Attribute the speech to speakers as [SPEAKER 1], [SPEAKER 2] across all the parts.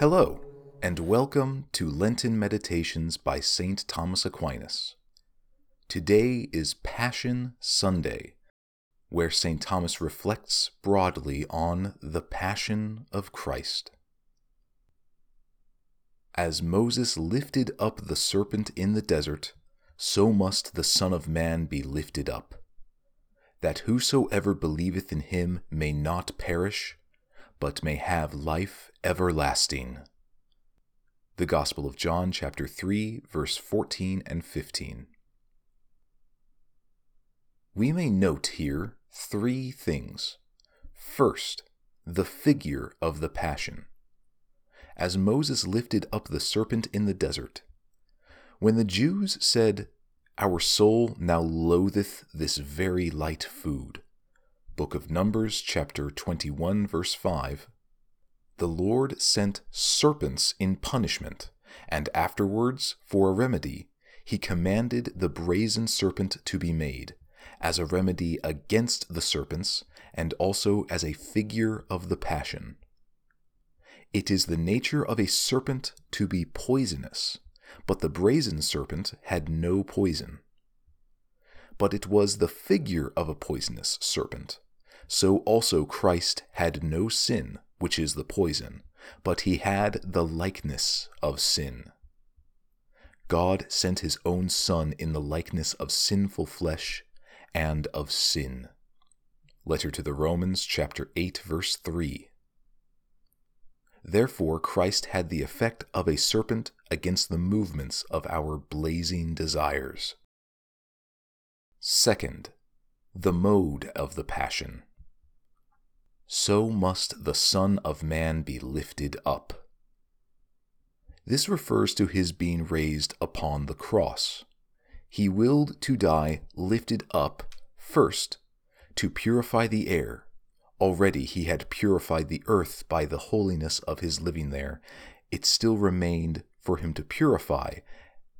[SPEAKER 1] Hello, and welcome to Lenten Meditations by St. Thomas Aquinas. Today is Passion Sunday, where St. Thomas reflects broadly on the Passion of Christ. As Moses lifted up the serpent in the desert, so must the Son of Man be lifted up, that whosoever believeth in him may not perish, but may have life everlasting. The Gospel of John, chapter 3, verse 14 and 15. We may note here three things. First, the figure of the Passion. As Moses lifted up the serpent in the desert, when the Jews said, Our soul now loatheth this very light food, Book of Numbers, chapter 21, verse 5, the Lord sent serpents in punishment, and afterwards, for a remedy, he commanded the brazen serpent to be made as a remedy against the serpents, and also as a figure of the passion. It is the nature of a serpent to be poisonous, but the brazen serpent had no poison. But it was the figure of a poisonous serpent. So also Christ had no sin, which is the poison, but he had the likeness of sin. God sent his own Son in the likeness of sinful flesh and of sin. Letter to the Romans, chapter 8, verse 3. Therefore, Christ had the effect of a serpent against the movements of our blazing desires. Second, the mode of the passion. So must the Son of Man be lifted up. This refers to his being raised upon the cross he willed to die lifted up first to purify the air. Already he had purified the earth by the holiness of his living there. It still remained for him to purify,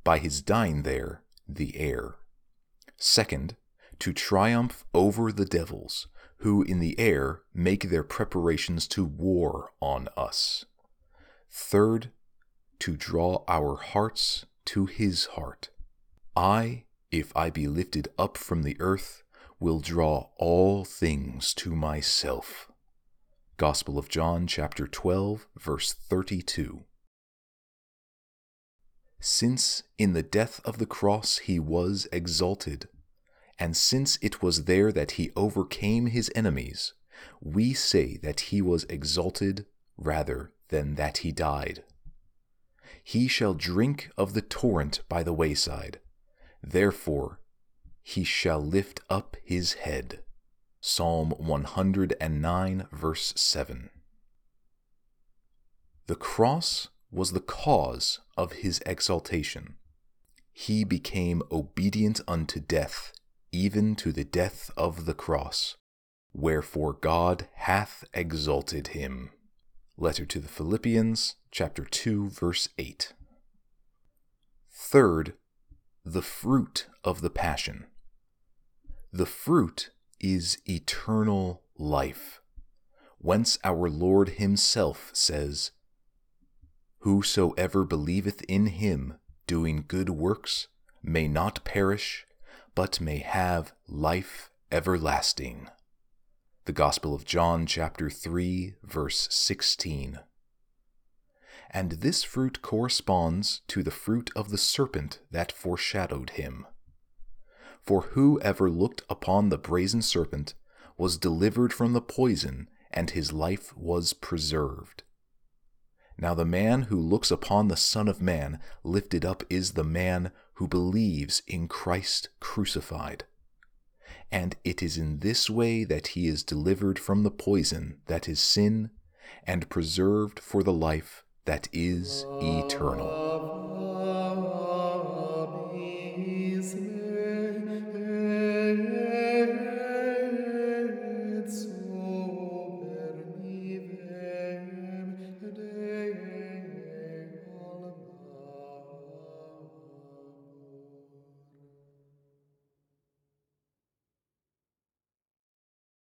[SPEAKER 1] by his dying there, the air. Second, to triumph over the devils, who in the air make their preparations to war on us. Third, to draw our hearts to his heart I, if I be lifted up from the earth, will draw all things to myself. Gospel of John, chapter 12, verse 32. Since in the death of the cross he was exalted, and since it was there that he overcame his enemies, we say that he was exalted rather than that he died. He shall drink of the torrent by the wayside Therefore he shall lift up his head. Psalm 109, verse 7. The cross was the cause of his exaltation. He became obedient unto death, even to the death of the cross. Wherefore God hath exalted him. Letter to the Philippians, chapter 2, verse 8. Third, the fruit of the Passion. The fruit is eternal life, whence our Lord Himself says, Whosoever believeth in Him, doing good works, may not perish, but may have life everlasting. The Gospel of John, chapter 3, verse 16 and this fruit corresponds to the fruit of the serpent that foreshadowed him. For whoever looked upon the brazen serpent was delivered from the poison, and his life was preserved. Now the man who looks upon the Son of Man lifted up is the man who believes in Christ crucified. And it is in this way that he is delivered from the poison that is sin, and preserved for the life that is eternal.